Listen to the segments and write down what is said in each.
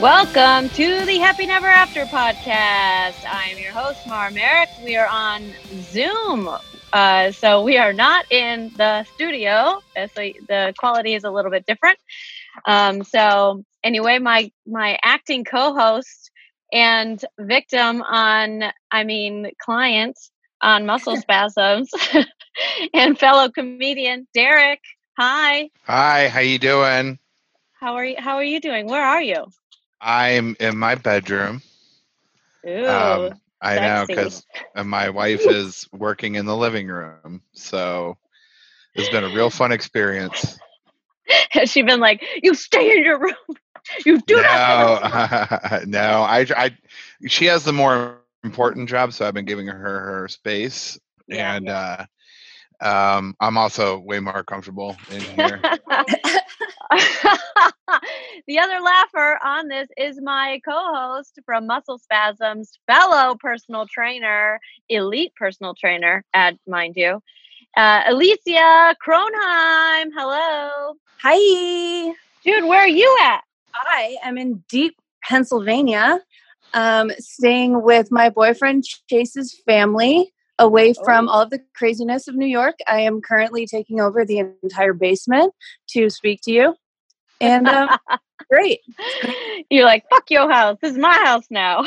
Welcome to the Happy Never After podcast. I am your host, Mara Merrick. We are on Zoom. Uh, so we are not in the studio. Uh, so the quality is a little bit different. Um, so anyway, my my acting co-host and victim on, I mean, client on muscle spasms and fellow comedian Derek. Hi. Hi, how you doing? How are you? How are you doing? Where are you? I'm in my bedroom. Um, I know because my wife is working in the living room, so it's been a real fun experience. has she been like, "You stay in your room. You do not." no, no, I, I, she has the more important job, so I've been giving her her space, Yeah, and uh, um, I'm also way more comfortable in here. the other laugher on this is my co-host from Muscle Spasms, fellow personal trainer, elite personal trainer, add mind you, uh, Elysia Cronheim. Hello, Hi, dude. Where are you at? I am in deep Pennsylvania, um, staying with my boyfriend Chase's family, away from all of the craziness of New York. I am currently taking over the entire basement to speak to you, and um, great. You're like, fuck your house. This is my house now.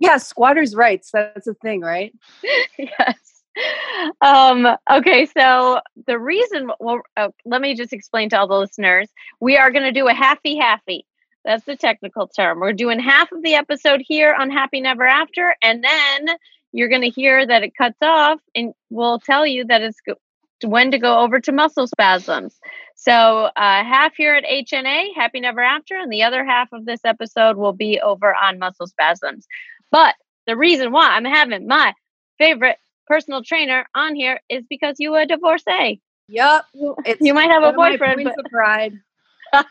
Yeah, squatters' rights. That's a thing, right? yes. Um, okay, so the reason, well, uh, let me just explain to all the listeners. We are going to do a happy happy. That's the technical term. We're doing half of the episode here on Happy Never After, and then you're going to hear that it cuts off, and we'll tell you that it's when to go over to muscle spasms. So, uh, half here at HNA, Happy Never After, and the other half of this episode will be over on muscle spasms. But the reason why I'm having my favorite personal trainer on here is because you a divorcee. Yep. You might have a one of my boyfriend, of pride.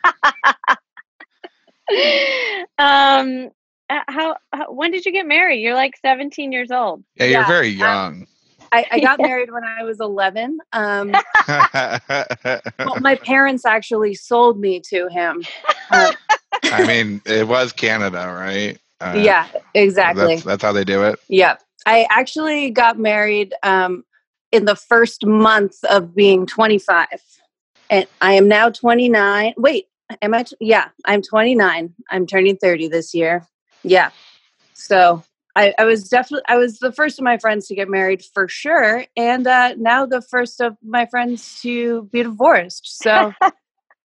um, uh, how, how when did you get married? You're like 17 years old. Yeah, you're Yeah, very um, young. I, I got married when I was 11. Um, well, my parents actually sold me to him. Uh, I mean, it was Canada, right? Uh, yeah, exactly. That's, that's how they do it. Yeah. I actually got married um, in the first month of being 25. And I am now 29. Wait, am I? T- yeah, I'm 29. I'm turning 30 this year. Yeah. So I, I was definitely, I was the first of my friends to get married for sure. And uh, now the first of my friends to be divorced. So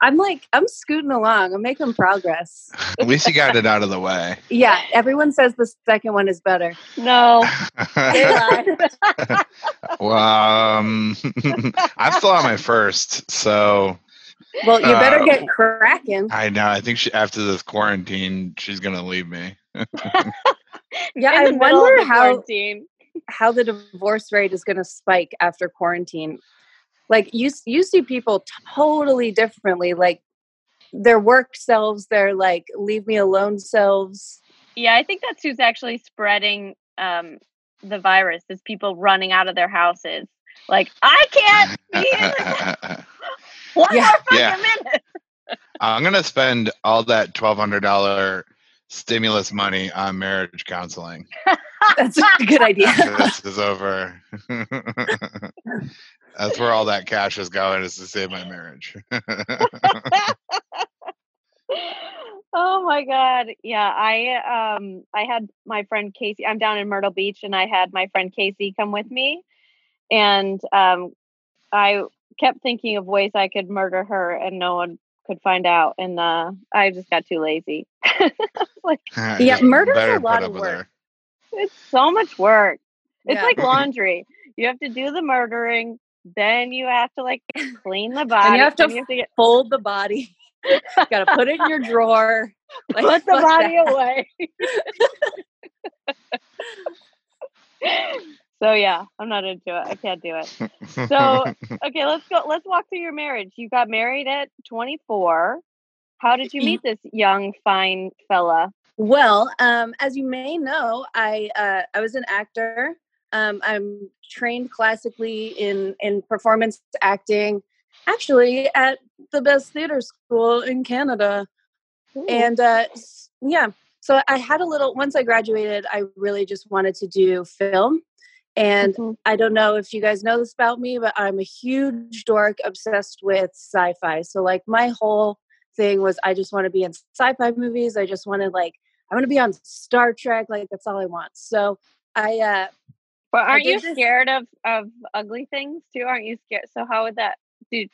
I'm like, I'm scooting along. I'm making progress. At least you got it out of the way. Yeah. Everyone says the second one is better. No. Well, um, I'm still on my first, so Well, you better Uh, get cracking. I know. I think she, after this quarantine, she's gonna leave me. Yeah, I the middle of wonder how quarantine. how the divorce rate is going to spike after quarantine. Like you, you see people totally differently. Like their work selves, their like leave me alone selves. Yeah, I think that's who's actually spreading um, the virus is people running out of their houses. Like, I can't be in one Yeah. more fucking Yeah. minute. I'm gonna spend all that twelve hundred dollar stimulus money on marriage counseling. That's a good idea. this is over. That's where all that cash is going is to save my marriage. oh my god yeah i um i had my friend casey i'm down in myrtle beach and i had my friend casey come with me and um i kept thinking of ways i could murder her and no one could find out and uh i just got too lazy like Yeah, murder's a lot of work. her. it's so much work it's Yeah. like laundry you have to do the murdering then you have to like clean the body have to you have to get, Fold the body. Got to put it in your drawer. Like, put the body that. away so yeah i'm not into it. I can't do it. So- okay let's go let's walk through your marriage. You got married at 24 how did you meet this young fine fella? Well, um, as you may know, I uh, I was an actor. Um, I'm trained classically in in performance acting, actually at the best theater school in Canada. Ooh. and uh, yeah so i had a little once i graduated i really just wanted to do film and Mhm. i don't know if you guys know this about me but i'm a huge dork obsessed with sci-fi so like my whole thing was i just want to be in sci-fi movies i just wanted like i want to be on star trek like that's all i want so i uh but aren't you did this- scared of of ugly things too? Aren't you scared? So how would that? Dude,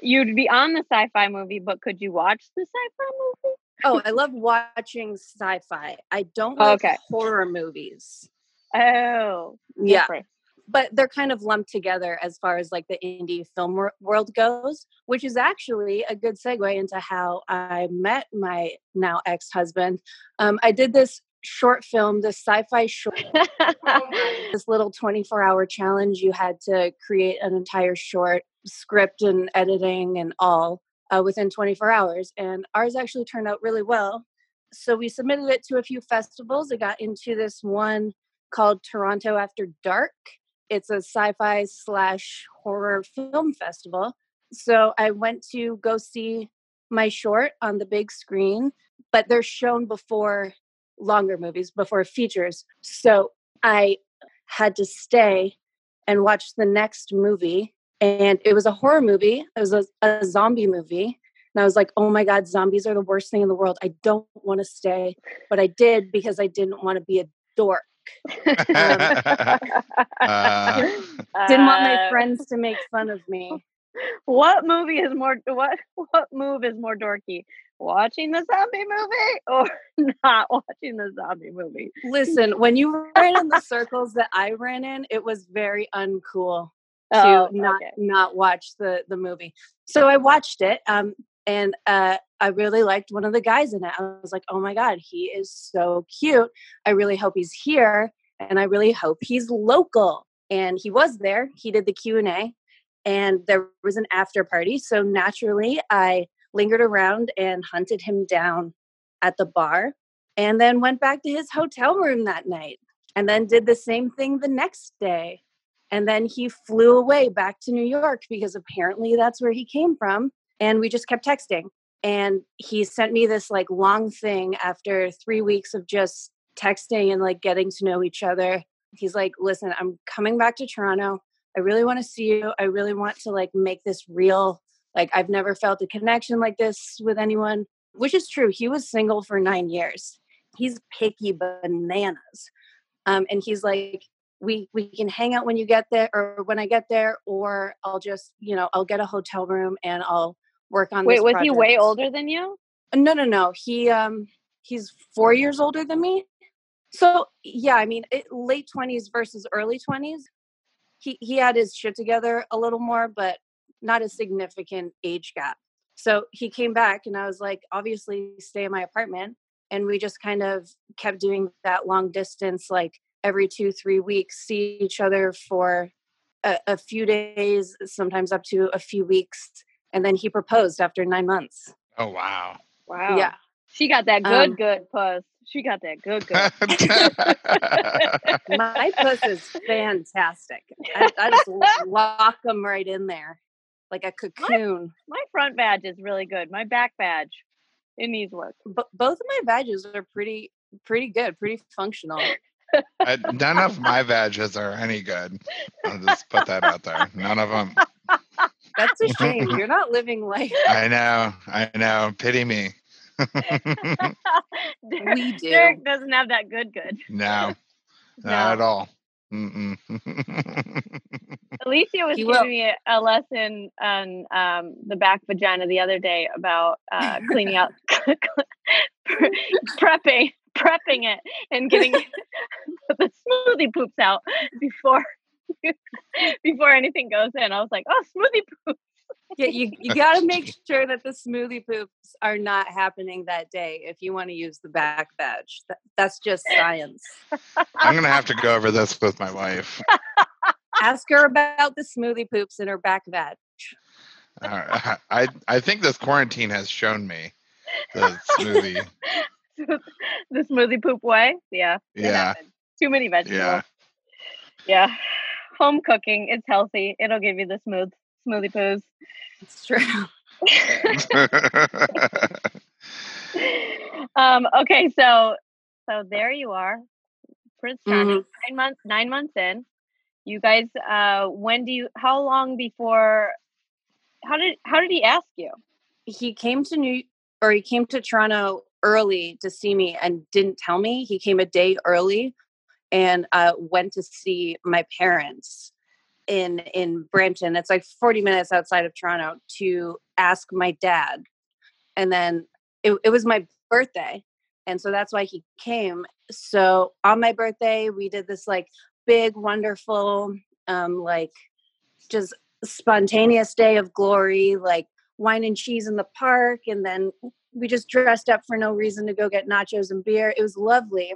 you'd be on the sci-fi movie, but could you watch the sci-fi movie? oh i love watching sci-fi i don't like Okay. horror movies Oh, yeah different. but they're kind of lumped together as far as like the indie film wor- world goes, which is actually a good segue into how I met my now ex husband. Um, I did this short film, this sci fi short, this little 24 hour challenge. You had to create an entire short script and editing and all uh, within 24 hours. And ours actually turned out really well. So we submitted it to a few festivals. It got into this one called Toronto After Dark. It's a sci-fi slash horror film festival. So i went to go see my short on the big screen but they're shown before longer movies before features. So i had to stay and watch the next movie and it was a horror movie. It was a, a zombie movie and i was like oh my god zombies are the worst thing in the world. I don't want to stay but i did because i didn't want to be a dork Uh, didn't want my Uh, friends to make fun of me What movie is more? What what move is more dorky? Watching the zombie movie or not watching the zombie movie? Listen, when you ran in the circles that I ran in, it was very uncool to Oh, not okay. not watch the the movie. So I watched it, um, and uh, I really liked one of the guys in it. I was like, oh my god, he is so cute. I really hope he's here, and I really hope he's local. And he was there. He did the Q and A, and there was an after party. So naturally, I lingered around and hunted him down at the bar and then went back to his hotel room that night and then did the same thing the next day and then he flew away back to new york because apparently that's where he came from and we just kept texting and he sent me this like long thing after three weeks of just texting and like getting to know each other. He's like listen i'm coming back to toronto. I really want to see you. I really want to like make this real. Like i've never felt a connection like this with anyone which is true. He was single for nine years. He's picky bananas. Um, and he's like we we can hang out when you get there or when i get there or i'll just you know i'll get a hotel room and i'll work on Wait, was he way older than you? no no no he um he's four years older than me. So yeah i mean it, late 20s versus early 20s he he had his shit together a little more but not a significant age gap. So he came back and i was like obviously stay in my apartment. And we just kind of kept doing that long distance like every two three weeks see each other for a, a few days sometimes up to a few weeks and then he proposed after nine months oh wow. Wow. yeah She got that good, Um, good puss. She got that good, good. my puss is fantastic. I, I just lock them right in there like a cocoon. My front badge is really good. My back badge, it needs work. But both of my badges are pretty, pretty good, pretty functional. Uh, None of my badges are any good. I'll just put that out there. None of them. That's a shame. You're not living life. I know. I know. Pity me. Derek, We do. Derek doesn't have that good, good. no, No. not at all. Elysia was He giving will. me a, a lesson on um, the back vagina the other day about uh, cleaning out, prepping, prepping it, and getting the smoothie poops out before before anything goes in. I was like, oh, smoothie poops. Yeah, you, you got to make sure that the smoothie poops are not happening that day if you want to use the back badge. That, that's just science. I'm gonna have to go over this with my wife. Ask her about the smoothie poops in her back badge. Uh, I I think this quarantine has shown me the smoothie. the smoothie poop way. Yeah. Yeah. Too many vegetables. Yeah. Yeah. Home cooking, it's healthy. It'll give you the smooth smoothie poos. It's true. um, okay, so so there you are, Prince Charming. Mhm. Nine months, nine months in. You guys, uh, when do you? How long before? How did how did he ask you? he came to New or he came to Toronto early to see me and didn't tell me. He came a day early and uh, went to see my parents in in Brampton. It's like 40 minutes outside of Toronto to ask my dad. And then it, it was my birthday. And so that's why he came. So on my birthday, we did this like big, wonderful, um, like just spontaneous day of glory, like wine and cheese in the park and then we just dressed up for no reason to go get nachos and beer it was lovely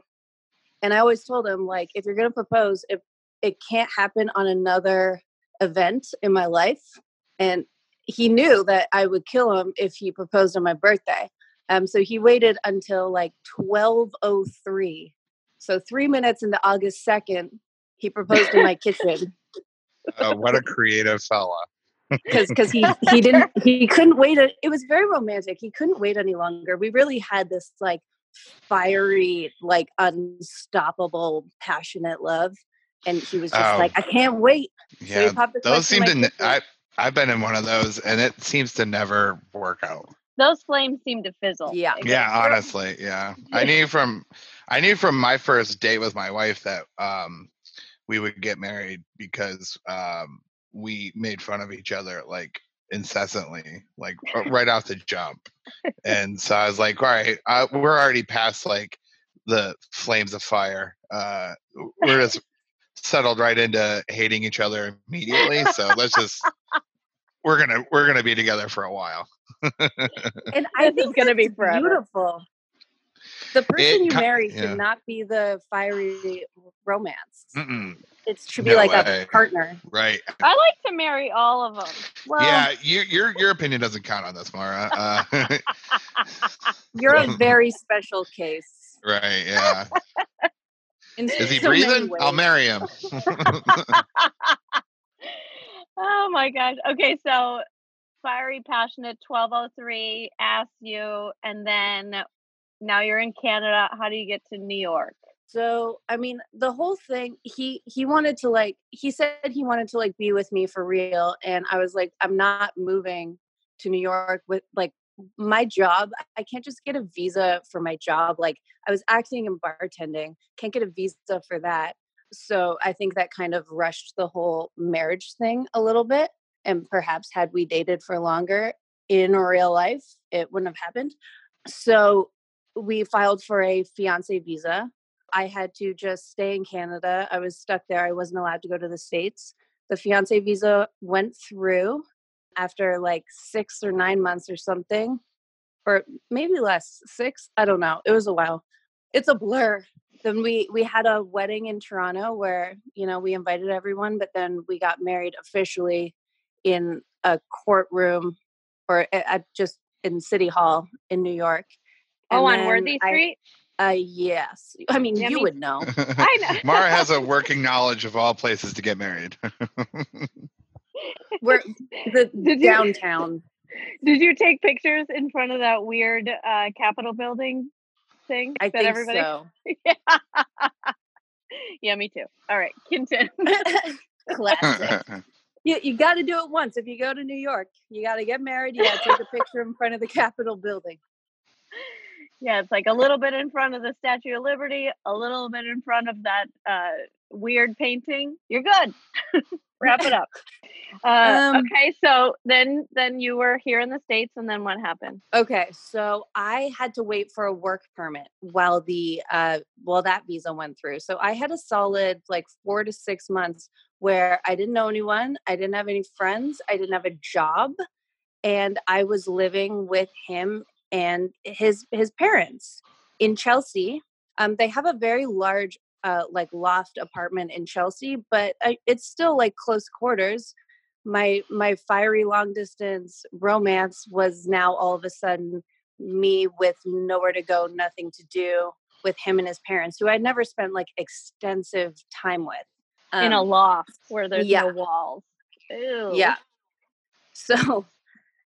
and i always told him like if you're going to propose if it can't happen on another event in my life and he knew that i would kill him if he proposed on my birthday. Um, so he waited until like 1203 so three minutes into august 2nd he proposed in my kitchen. Uh, what a creative fella. because because he he didn't he couldn't wait a, it was very romantic. He couldn't wait any longer. We really had this like fiery like unstoppable passionate love and he was just Oh. like i can't wait Yeah, he popped the those seem to. kitchen. ne- I I've been in one of those, and it seems to never work out. Those flames seem to fizzle. Yeah. Yeah, honestly, yeah. I knew from I knew from my first date with my wife that um we would get married because um we made fun of each other like incessantly, like right off the jump. And so I was like, all right, uh, we're already past like the flames of fire. Uh we're just settled right into hating each other immediately. So let's just we're gonna we're gonna be together for a while. and i This is think gonna be that's forever. beautiful the person you marry yeah. should not be the fiery romance Mm-mm, it should be No like way. a partner right. I like to marry all of them. well yeah, you, your your opinion doesn't count on this, Mara. Uh, you're a very special case right? Yeah. in Is he so breathing? I'll marry him. Oh my gosh. Okay, so fiery, passionate, 1203 asks you, and then now you're in Canada. How do you get to New York? So, I mean, the whole thing, he he wanted to like he said he wanted to like be with me for real and I was like I'm not moving to New York with like my job. I can't just get a visa for my job. Like I was acting and bartending. Can't get a visa for that. So, I think that kind of rushed the whole marriage thing a little bit and perhaps had we dated for longer in real life, it wouldn't have happened. So, we filed for a fiance visa I had to just stay in Canada. I was stuck there. I wasn't allowed to go to the States. The fiance visa went through after like six or nine months or something, or maybe less, six. I don't know. It was a while. It's a blur. Then we we had a wedding in Toronto where you know we invited everyone, but then we got married officially in a courtroom or at, just in City Hall in New York. Oh, on then Worthy I- Street? uh, yes. I mean, Yeah, you me- would know. I know. Mara has a working knowledge of all places to get married. We're the Did you- downtown. Did you take pictures in front of that weird uh, Capitol building thing? I that think everybody... so. yeah. yeah, me too. All right, continue. Classic. You you got to do it once. If you go to New York, you got to get married. You got to take a picture in front of the Capitol building. Yeah, it's like a little bit in front of the Statue of Liberty, a little bit in front of that uh, weird painting. You're good. Wrap it up. Uh, Um, okay, so then then you were here in the states, and then what happened? Okay, so I had to wait for a work permit while the uh while that visa went through. So I had a solid like 4 to 6 months where I didn't know anyone, I didn't have any friends, I didn't have a job, and I was living with him and his his parents in Chelsea. Um they have a very large uh like loft apartment in Chelsea, but I, it's still like close quarters my my fiery long distance romance was now all of a sudden me with nowhere to go nothing to do with him and his parents who i'd never spent like extensive time with in a Um, loft where there's yeah. no walls. Ew. yeah so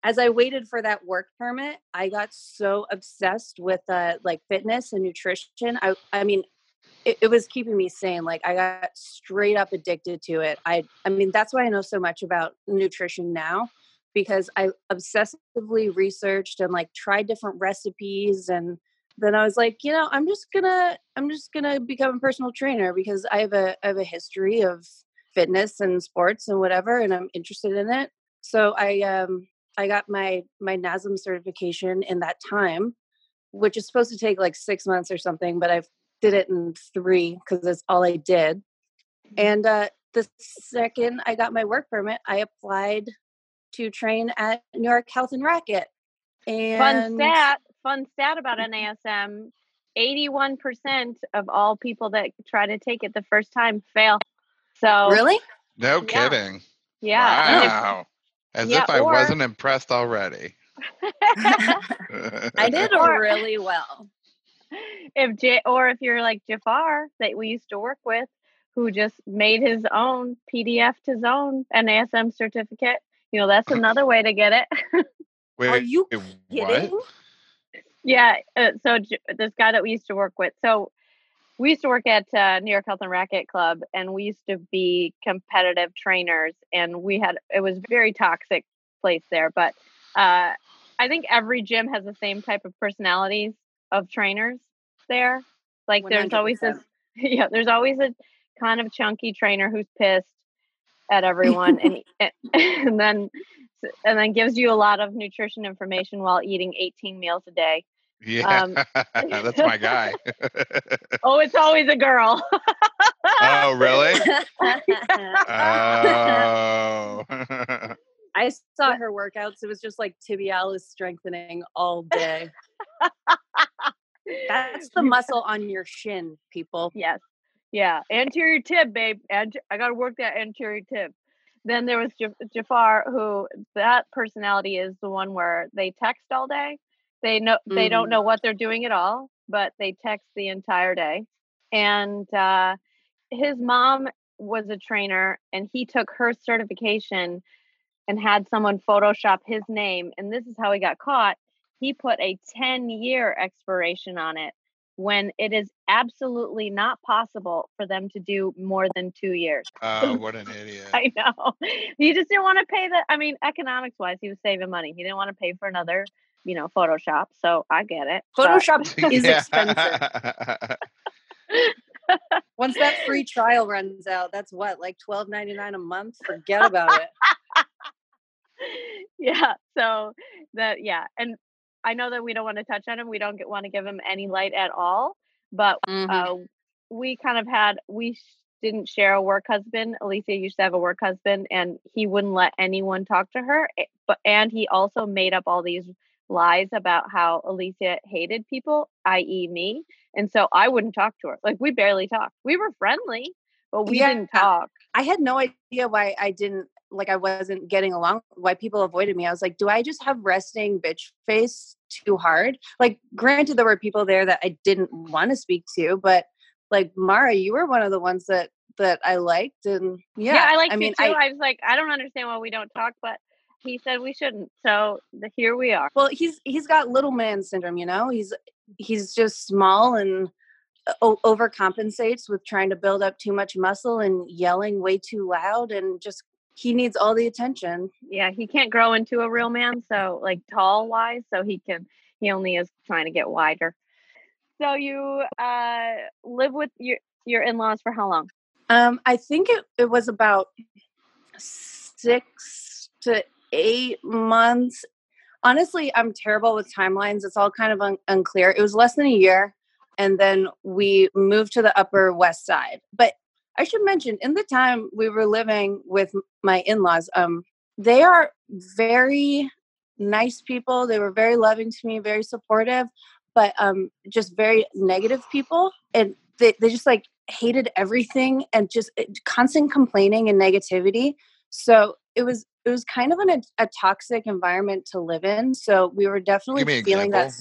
as I waited for that work permit, I got so obsessed with uh, like fitness and nutrition. I, I mean, it, it, was keeping me sane. Like I got straight up addicted to it. I, I mean, that's why I know so much about nutrition now because I obsessively researched and like tried different recipes and then I was like, you know, I'm just gonna, I'm just gonna become a personal trainer because I have a, I have a history of fitness and sports and whatever, and I'm interested in it. So I, um, I got my my NASM certification in that time, which is supposed to take like six months or something, but I did it in three because that's all I did. Mm-hmm. And uh, the second I got my work permit, I applied to train at New York Health and Racquet. And fun stat, fun stat about NASM: eighty-one percent of all people that try to take it the first time fail. So really, no yeah. kidding. Yeah. Wow. As yeah, if I or, wasn't impressed already. I did really well. If J or if you're like Jafar that we used to work with, who just made his own PDF to zone own NASM certificate, you know that's another way to get it. Wait, Are you kidding? What? Yeah. Uh, so J- this guy that we used to work with, so we used to work at uh, New York Health and Racquet Club, and we used to be competitive trainers, and we had it was very toxic place there. But uh, I think every gym has the same type of personalities of trainers there. Like 100%. there's always this, yeah, there's always a kind of chunky trainer who's pissed at everyone, and and then and then gives you a lot of nutrition information while eating 18 meals a day. Yeah, um, that's my guy. oh, it's always a girl. oh, really? oh. I saw her workouts. It was just like tibialis strengthening all day. That's the muscle on your shin, people. Yes. Yeah. Anterior tib, babe. And I got to work that anterior tib. Then there was Jafar, who that personality is the one where they text all day they know mm-hmm. they don't mm-hmm. know what they're doing at all, but they text the entire day. And uh, his mom was a trainer, and he took her certification and had someone Photoshop his name. And this is how he got caught. He put a 10 year expiration on it when it is absolutely not possible for them to do more than two years. Oh, what an idiot. I know. He just didn't want to pay the, I mean, economics wise, he was saving money. He didn't want to pay for another you know, Photoshop. So I get it. Photoshop but... is expensive. Once that free trial runs out, that's what, like twelve ninety nine a month? Forget about it. yeah. So that yeah. And I know that we don't want to touch on him. We don't get, want to give him any light at all. But mm-hmm. uh, we kind of had we didn't share a work husband. Elysia used to have a work husband, and he wouldn't let anyone talk to her. Eh, but and he also made up all these lies about how Elysia hated people, i.e., me. And so I wouldn't talk to her. Like we barely talked. We were friendly, but we yeah, didn't talk. I had no idea why I didn't like I wasn't getting along, why people avoided me. I was like, do I just have resting bitch face too hard? Like, granted, there were people there that I didn't want to speak to, but like Mara, you were one of the ones that that I liked, and yeah, yeah I liked I mean, too. I, I was like, I don't understand why we don't talk, but he said we shouldn't. So the, here we are. Well, he's he's got little man syndrome. You know, he's he's just small and uh, o- overcompensates with trying to build up too much muscle and yelling way too loud and just he needs all the attention. Yeah, he can't grow into a real man. So like tall wise, so he can. He only is trying to get wider. So you uh live with your your in laws for how long? Um, I think it it was about six to eight months. Honestly, I'm terrible with timelines. It's all kind of un- unclear. It was less than a year. And then we moved to the Upper West Side. But I should mention, in the time we were living with my in laws, um, they are very nice people. They were very loving to me, very supportive, but um, just very negative people. And they, they just like hated everything and just eh, constant complaining and negativity. So it was it was kind of an, a toxic environment to live in. So we were definitely feeling that.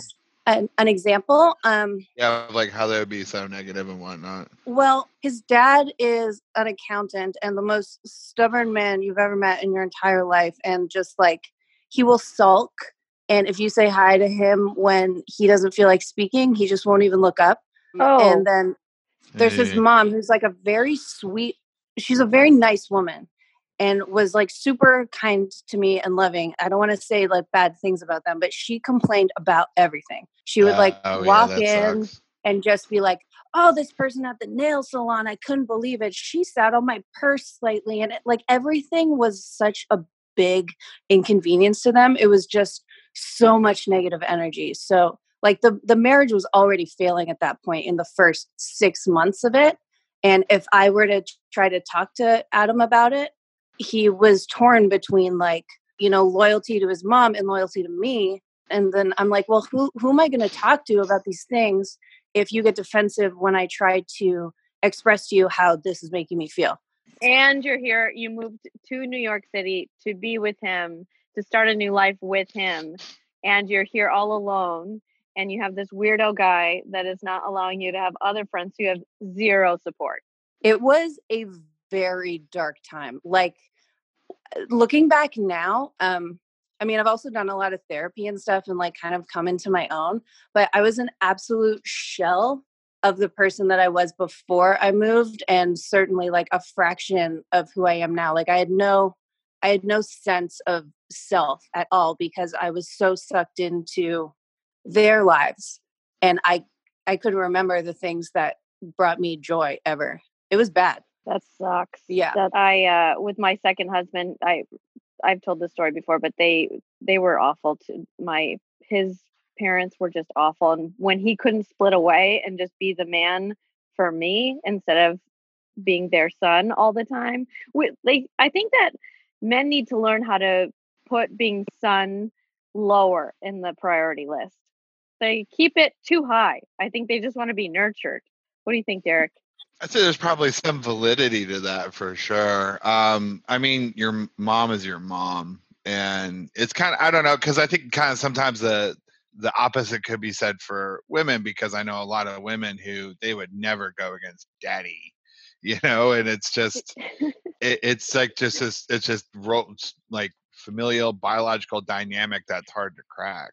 An, an, example um yeah like how they would be so negative and whatnot well his dad is an accountant and the most stubborn man you've ever met in your entire life and just like he will sulk. And if you say hi to him when he doesn't feel like speaking, he just won't even look up. Oh. And then there's his mom who's like a very sweet, she's a very nice woman and was like super kind to me and loving. I don't want to say like bad things about them, but she complained about everything. She would like Oh, walk that in sucks. and just be like, "Oh, this person at the nail salon, I couldn't believe it. She sat on my purse slightly." And it, like everything was such a big inconvenience to them. It was just so much negative energy. So, like the the marriage was already failing at that point in the first 6 months of it. And if I were to try to talk to Adam about it, he was torn between like, you know, loyalty to his mom and loyalty to me. And then I'm like, well, who who am I going to talk to about these things if you get defensive when I try to express to you how this is making me feel? and you're here you moved to new york city to be with him to start a new life with him and you're here all alone and you have this weirdo guy that is not allowing you to have other friends who have zero support It was a very dark time. Like looking back now, um, I mean, I've also done a lot of therapy and stuff and like kind of come into my own, but I was an absolute shell of the person that I was before I moved and certainly like a fraction of who I am now. Like I had no I had no sense of self at all because I was so sucked into their lives and I I couldn't remember the things that brought me joy ever. It was bad. That sucks Yeah. that i uh with my second husband i i've told this story before but they they were awful to my his parents were just awful and when he couldn't split away and just be the man for me instead of being their son all the time we, like i think that men need to learn how to put being son lower in the priority list. They keep it too high. I think they just want to be nurtured. What do you think derek I'd say there's probably some validity to that for sure. Um, I mean, your mom is your mom, and it's kind of I don't know because I think kind of sometimes the the opposite could be said for women because I know a lot of women who they would never go against daddy, you know, and it's just it, it's like just this it's just like familial biological dynamic that's hard to crack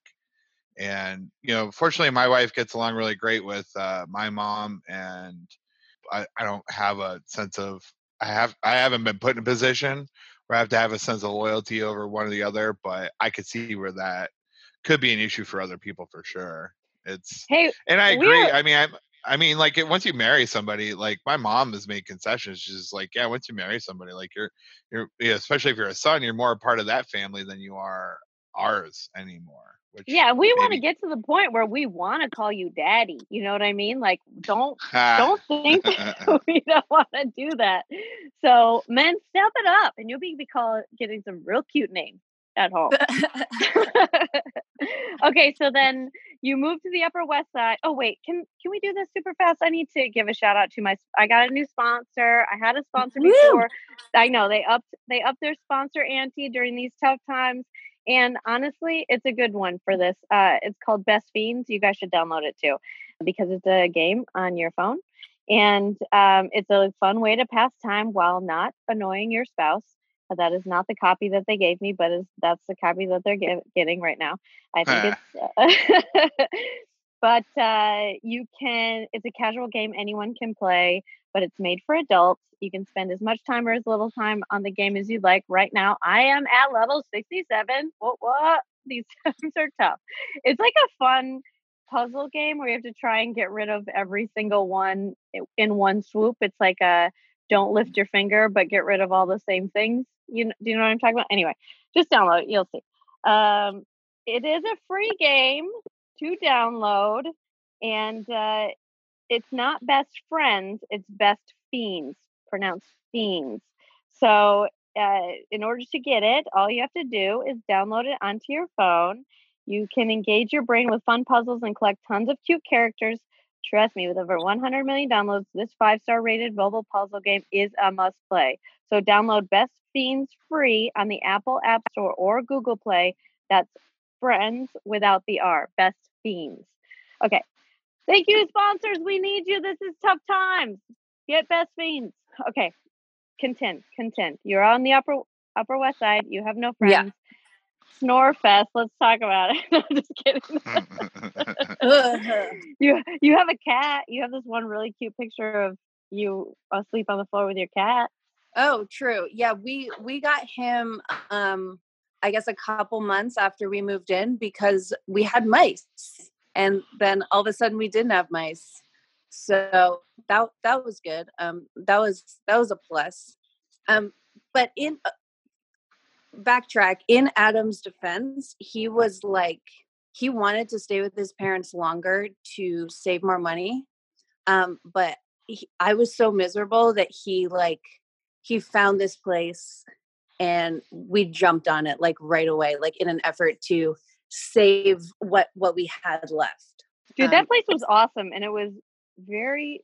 and you know fortunately my wife gets along really great with uh, my mom and I, I don't have a sense of i have i haven't been put in a position where i have to have a sense of loyalty over one or the other but i could see where that could be an issue for other people for sure it's hey and I agree. are- I mean, I, I mean, like it, once you marry somebody, like my mom has made concessions. She's like, yeah, once you marry somebody, like you're, you're, yeah, especially if you're a son, you're more a part of that family than you are ours anymore. Which Yeah, we want to get to the point where we want to call you daddy. You know what I mean? Like, don't don't think we don't want to do that. So, men, step it up, and you'll be, be call, getting some real cute names at home. okay, so then you move to the Upper West Side. Oh wait, can can we do this super fast? I need to give a shout out to my. I got a new sponsor. I had a sponsor Woo! before. I know they upped they upped their sponsor ante during these tough times. And honestly, it's a good one for this. Uh, it's called Best Fiends. You guys should download it too, because it's a game on your phone, and um, it's a fun way to pass time while not annoying your spouse. That is not the copy that they gave me, but is that's the copy that they're get, getting right now. I think it's. Uh, but uh, you can. It's a casual game anyone can play, but it's made for adults. You can spend as much time or as little time on the game as you'd like. Right now, I am at level sixty-seven. What? What? These times are tough. It's like a fun puzzle game where you have to try and get rid of every single one in one swoop. It's like a don't lift your finger, but get rid of all the same things. You know, do you know what I'm talking about? Anyway, just download it. You'll see. Um, it is a free game to download, and uh, it's not best friends; it's best fiends, pronounced fiends. So, uh, in order to get it, all you have to do is download it onto your phone. You can engage your brain with fun puzzles and collect tons of cute characters. Trust me, with over 100 million downloads, this five star rated mobile puzzle game is a must play. So download Best Fiends free on the Apple App Store or Google Play. That's friends without the R. Best Fiends. Okay. Thank you, sponsors. We need you. This is tough times. Get Best Fiends. Okay. Content. Content. You're on the upper upper west side. You have no Yeah. friends. snore fest. Let's talk about it. No, just kidding. you you have a cat. You have this one really cute picture of you asleep on the floor with your cat. Oh, true. Yeah, we we got him um I guess a couple months after we moved in because we had mice. And then all of a sudden we didn't have mice. So that that was good. Um that was that was a plus. Um but in uh, backtrack in Adam's defense, he was like he wanted to stay with his parents longer to save more money. Um but he, I was so miserable that he like he found this place and we jumped on it like right away like in an effort to save what what we had left dude um, that place was awesome and it was very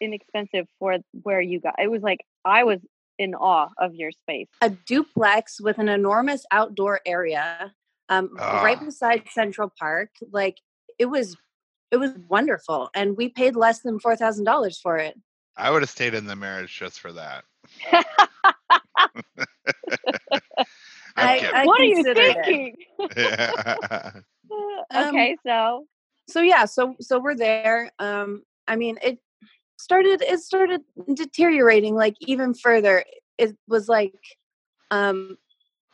inexpensive for where you got it was like i was in awe of your space. A duplex with an enormous outdoor area um, right ah. beside central park like it was it was wonderful and we paid less than $4000 for it. I would have stayed in the marriage just for that I, I what are you thinking? Um, okay, so so yeah, so so we're there. Um, I mean, it started it started deteriorating like even further. It was like, um,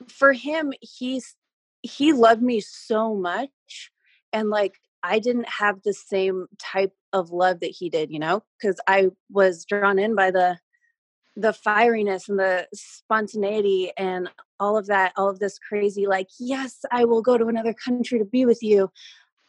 for him, he's he loved me so much, and like I didn't have the same type of love that he did, you know, because I was drawn in by the the fieriness and the spontaneity and all of that all of this crazy like yes i will go to another country to be with you.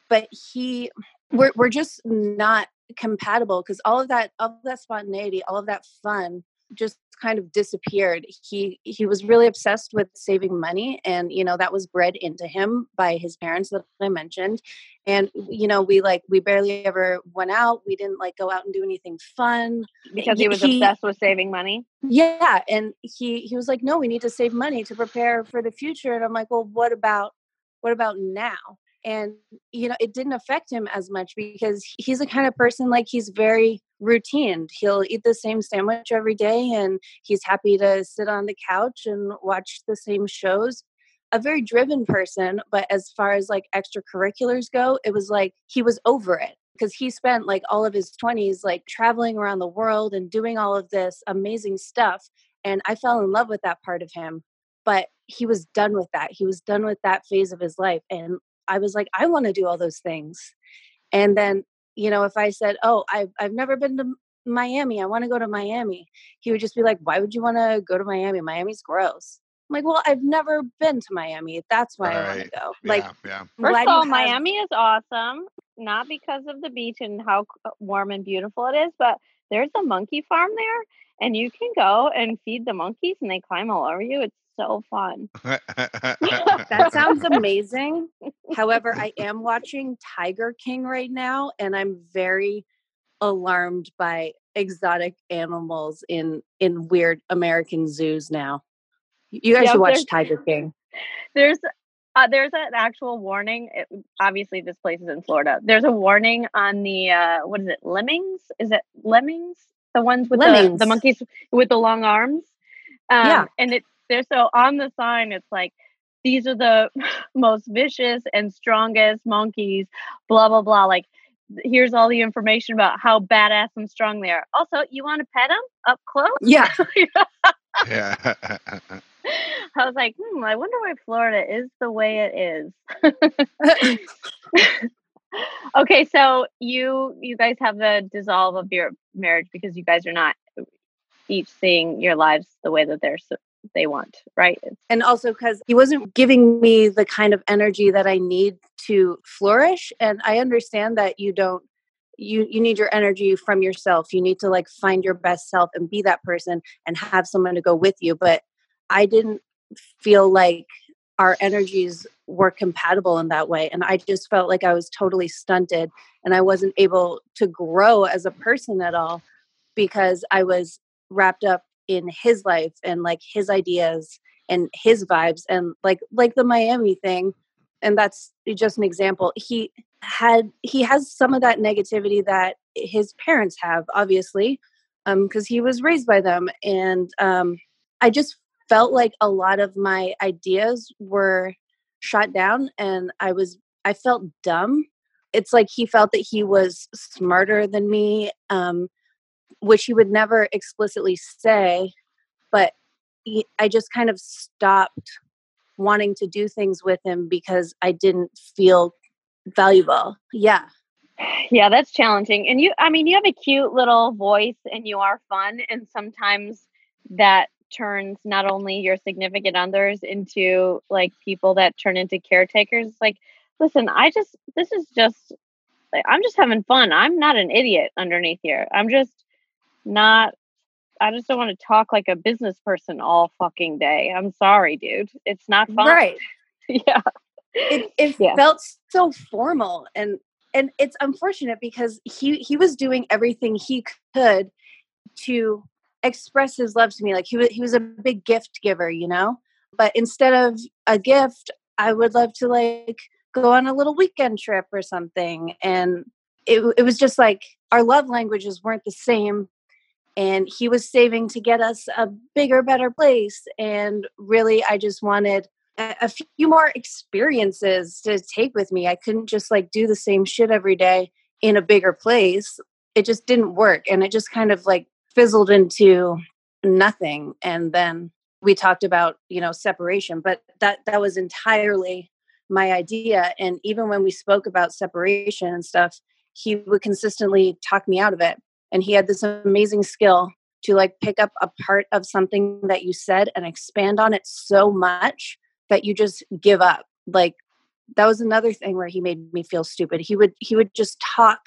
But he we're, we're just not compatible because all of that all of that spontaneity all of that fun just kind of disappeared. He he was really obsessed with saving money and you know that was bred into him by his parents that i mentioned and you know we like we barely ever went out. We didn't like go out and do anything fun. Because he was he, obsessed with saving money? Yeah and he he was like no we need to save money to prepare for the future and i'm like well what about what about now? And you know it didn't affect him as much because he's the kind of person like he's very routine. He'll eat the same sandwich every day and he's happy to sit on the couch and watch the same shows. A very driven person but as far as like extracurriculars go it was like he was over it because he spent like all of his 20s like traveling around the world and doing all of this amazing stuff and i fell in love with that part of him but he was done with that. He was done with that phase of his life and I was like, I want to do all those things. And then, you know, if I said, Oh, I've, I've never been to Miami, I want to go to Miami, he would just be like, Why would you want to go to Miami? Miami's gross. I'm like, Well, I've never been to Miami. That's why right. I want to go. Yeah, like, yeah. first of all, have- Miami is awesome, not because of the beach and how uh, warm and beautiful it is, but there's a monkey farm there and you can go and feed the monkeys and they climb all over you. It's so fun. that sounds amazing. However, I am watching Tiger King right now, and I'm very alarmed by exotic animals in in weird American zoos now. You guys yep, should watch Tiger King. There's uh, there's an actual warning. It, obviously, this place is in Florida. There's a warning on the uh, what is it? Lemmings? Is it lemmings? The ones with the, the monkeys with the long arms. Um, yeah, and it there. So on the sign, it's like, these are the most vicious and strongest monkeys, blah, blah, blah. Like, here's all the information about how badass and strong they are. Also, you want to pet them up close? Yeah. yeah. I was like, hmm, I wonder why Florida is the way it is. okay, so you you guys have the dissolve of your marriage because you guys are not each seeing your lives the way that they're they want, right? And also because he wasn't giving me the kind of energy that I need to flourish. And I understand that you don't you you need your energy from yourself you need to like find your best self and be that person and have someone to go with you but i didn't feel like our energies were compatible in that way and i just felt like i was totally stunted and i wasn't able to grow as a person at all because i was wrapped up in his life and like his ideas and his vibes and like like the Miami thing and that's just an example he had he has some of that negativity that his parents have obviously um because he was raised by them and um I just felt like a lot of my ideas were shot down and I was I felt dumb. It's like he felt that he was smarter than me, um, which he would never explicitly say, but he, I just kind of stopped wanting to do things with him because I didn't feel valuable. Yeah. Yeah, that's challenging. And you, I mean, you have a cute little voice and you are fun. And sometimes that turns not only your significant others into like people that turn into caretakers. Like, listen, I just, this is just, like, I'm just having fun. I'm not an idiot underneath here. I'm just not, I just don't want to talk like a business person all fucking day. I'm sorry, dude. It's not fun. Right. yeah. It, it yeah. felt so formal and and it's unfortunate because he he was doing everything he could to express his love to me like he was he was a big gift giver you know but instead of a gift i would love to like go on a little weekend trip or something and it, it was just like our love languages weren't the same and he was saving to get us a bigger better place and really i just wanted a, a few more experiences to take with me. I couldn't just like do the same shit every day in a bigger place. It just didn't work and it just kind of like fizzled into nothing and then we talked about you know separation but that that was entirely my idea and even when we spoke about separation and stuff he would consistently talk me out of it and he had this amazing skill to like pick up a part of something that you said and expand on it so much that you just give up like that was another thing where he made me feel stupid he would he would just talk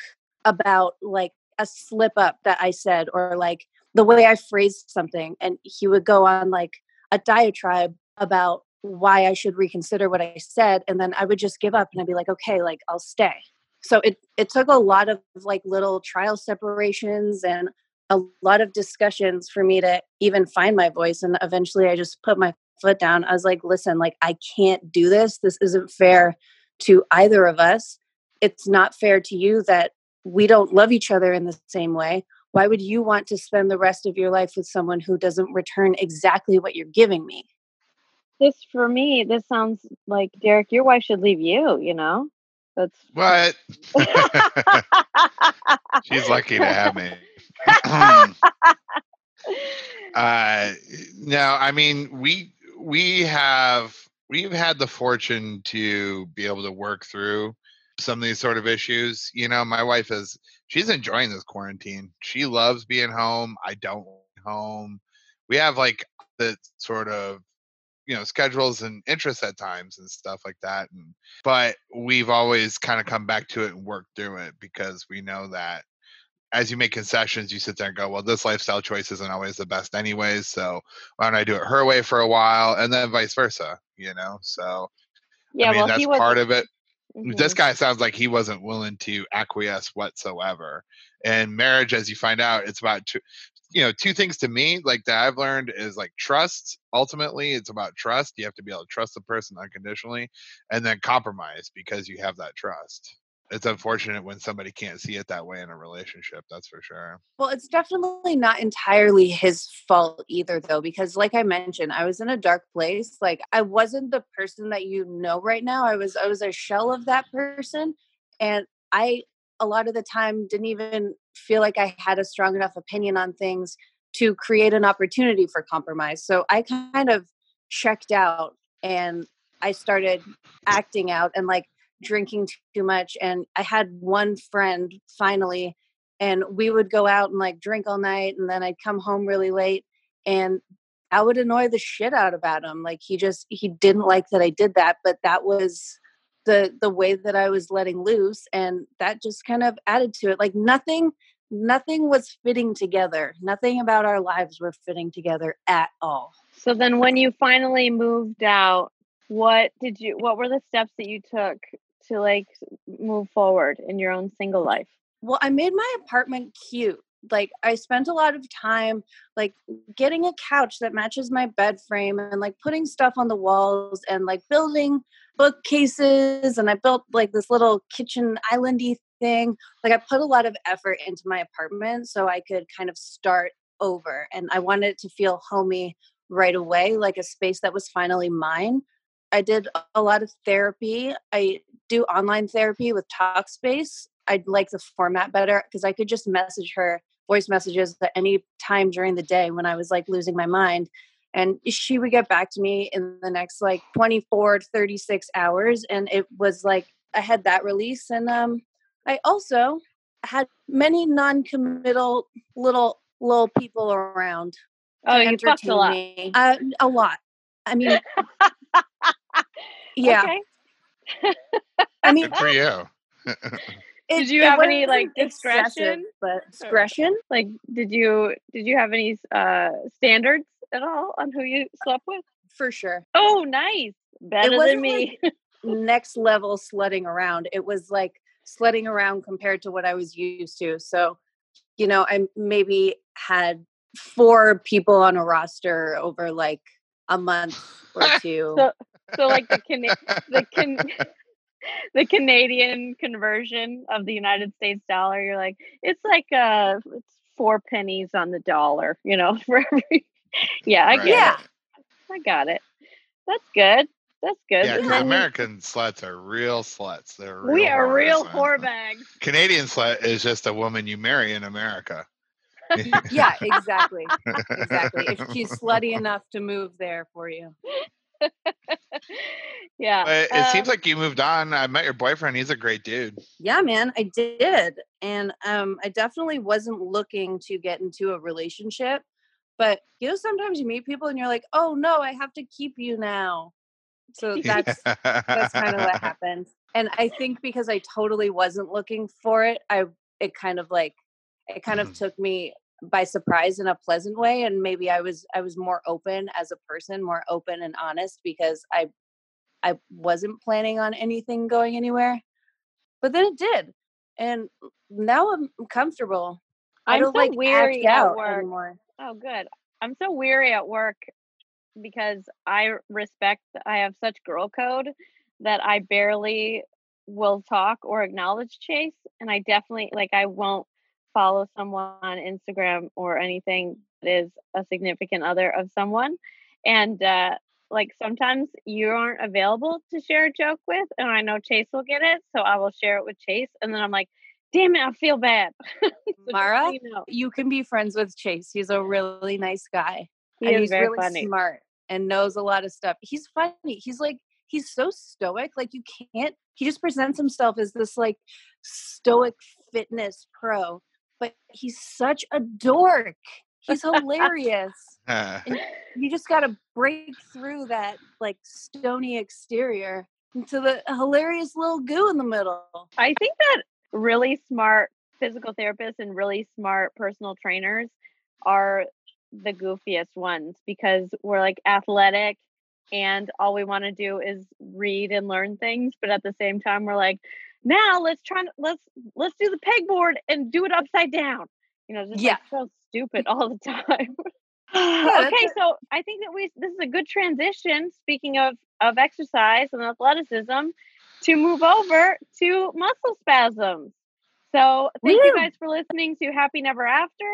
about like a slip up that I said or like the way I phrased something. And he would go on like a diatribe about why I should reconsider what I said. And then I would just give up and I'd be like, okay, like I'll stay. So it, it took a lot of like little trial separations and a lot of discussions for me to even find my voice. And eventually I just put my foot down. I was like, listen, like I can't do this. This isn't fair to either of us. It's not fair to you that we don't love each other in the same way why would you want to spend the rest of your life with someone who doesn't return exactly what you're giving me this for me this sounds like derek your wife should leave you you know that's what she's lucky to have me uh no i mean we we have we've had the fortune to be able to work through some of these sort of issues. You know, my wife is she's enjoying this quarantine. She loves being home. I don't home. We have like the sort of you know schedules and interests at times and stuff like that and but we've always kind of come back to it and worked through it because we know that as you make concessions you sit there and go well this lifestyle choice isn't always the best anyways so why don't i do it her way for a while and then vice versa you know so yeah I mean, well, that's part of it Mm-hmm. This guy sounds like he wasn't willing to acquiesce whatsoever. And marriage, as you find out, it's about two, you know, two things to me like that I've learned is like trust. Ultimately, it's about trust. You have to be able to trust the person unconditionally, and then compromise because you have that trust it's unfortunate when somebody can't see it that way in a relationship that's for sure well it's definitely not entirely his fault either though because like i mentioned i was in a dark place like i wasn't the person that you know right now i was i was a shell of that person and i a lot of the time didn't even feel like i had a strong enough opinion on things to create an opportunity for compromise. So i kind of checked out and i started acting out and like drinking too much and i had one friend finally and we would go out and like drink all night and then i'd come home really late and i would annoy the shit out about him. Like he just he didn't like that i did that but that was the the way that i was letting loose and that just kind of added to it like nothing nothing was fitting together nothing about our lives were fitting together at all so then when you finally moved out what did you what were the steps that you took to like move forward in your own single life? Well, I made my apartment cute. Like I spent a lot of time like getting a couch that matches my bed frame and like putting stuff on the walls and like building bookcases and I built like this little kitchen islandy thing. Like I put a lot of effort into my apartment so I could kind of start over and I wanted it to feel homey right away, like a space that was finally mine I did a lot of therapy. I do online therapy with Talkspace. I like the format better because I could just message her voice messages at any time during the day when I was like losing my mind. And she would get back to me in the next like 24 to 36 hours. And it was like I had that release. And um, I also had many non-committal little little people around. Oh, you fucked a lot. Uh, a lot. I mean, yeah. Okay. I mean, Good for you. it, Did you have any, like, discretion? But discretion? Like, did you did you have any uh standards at all on who you slept with? For sure. Oh, nice. Better than me. Next level sledding around. It was like sledding around compared to what I was used to. So, you know, I maybe had four people on a roster over like a month or two. so, so like the Cana- the can the Canadian conversion of the United States dollar, you're like, it's like uh it's four pennies on the dollar, you know, for every Yeah, I Right. get Yeah. it. I got it. That's good. That's good. Yeah, And 'cause then American sluts are real sluts. They're real we are real whores, whore bags. Canadian slut is just a woman you marry in America. yeah, exactly. Exactly. If she's slutty enough to move there for you. yeah. But it seems um, like you moved on. I met your boyfriend. He's a great dude. Yeah, man, I did. And um I definitely wasn't looking to get into a relationship. But you know, sometimes you meet people and you're like, oh no, I have to keep you now. So that's that's kind of what happened. And I think because I totally wasn't looking for it, I it kind of like it kind of Mhm. took me by surprise in a pleasant way and maybe I was I was more open as a person, more open and honest because I I wasn't planning on anything going anywhere. But then it did. And now I'm comfortable. I I'm don't so like weary at out work. anymore. Oh, good. I'm so weary at work because I respect, I have such girl code that I barely will talk or acknowledge Chase. And I definitely, like, I won't follow someone on Instagram or anything that is a significant other of someone. And, uh, like sometimes you aren't available to share a joke with, and I know Chase will get it, so I will share it with Chase, and then I'm like, "Damn it, I feel bad." So Mara, you know, you can be friends with Chase. He's a really nice guy. he and is he's very really funny. smart and knows a lot of stuff. He's funny. He's like he's so stoic. Like you can't. He just presents himself as this like stoic fitness pro, but he's such a dork. He's hilarious. Uh, you just got to break through that like stony exterior into the hilarious little goo in the middle. I think that really smart physical therapists and really smart personal trainers are the goofiest ones because we're like athletic and all we want to do is read and learn things but at the same time we're like now let's try let's let's do the pegboard and do it upside down. You know just Yeah. like so stupid all the time. Yeah, okay so i think that we this is a good transition speaking of of exercise and athleticism to move over to muscle spasms. So thank you guys for listening to happy never after.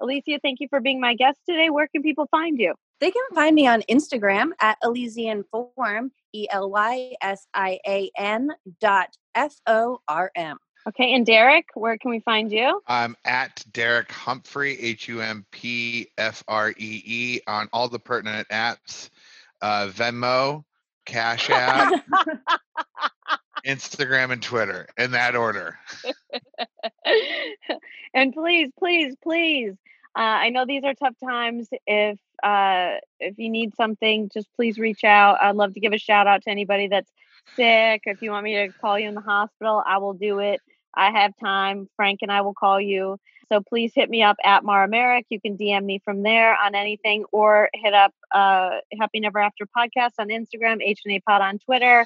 Elysia thank you for being my guest today. Where can people find you? They can find me on Instagram at Elysian Form, E L Y S I A N dot F O R M. okay and derek where can we find you I'm at Derek Humphrey, H U M P F R E E, on all the pertinent apps uh, Venmo, Cash App, Instagram, and Twitter in that order. and please, please, please. Uh, I know these are tough times. If uh, if you need something, just please reach out. I'd love to give a shout out to anybody that's sick. If you want me to call you in the hospital, I will do it. I have time. Frank and I will call you. So please hit me up at Mara Merrick. You can DM me from there on anything, or hit up uh, Happy Never After podcast on Instagram, H and A Pod on Twitter.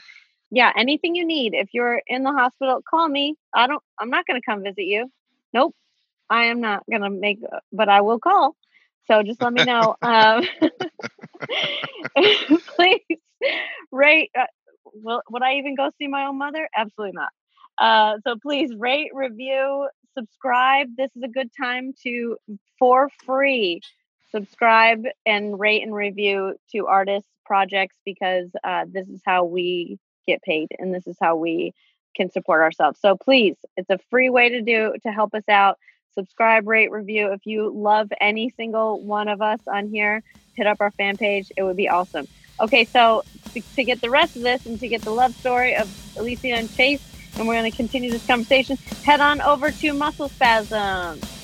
Yeah, anything you need. If you're in the hospital, call me. I don't. I'm not going to come visit you. Nope, I am not going to make. But I will call. So just let me know. um, please rate. Uh, will would I even go see my own mother? Absolutely not. Uh, so please rate, review, subscribe. This is a good time to, for free, subscribe and rate and review to artists projects because uh, this is how we get paid and this is how we can support ourselves so please it's a free way to do to help us out subscribe rate review. If you love any single one of us on here hit up our fan page. It would be awesome. Okay so to, to get the rest of this and to get the love story of Elysia and chase and we're going to continue this conversation head on over to muscle spasms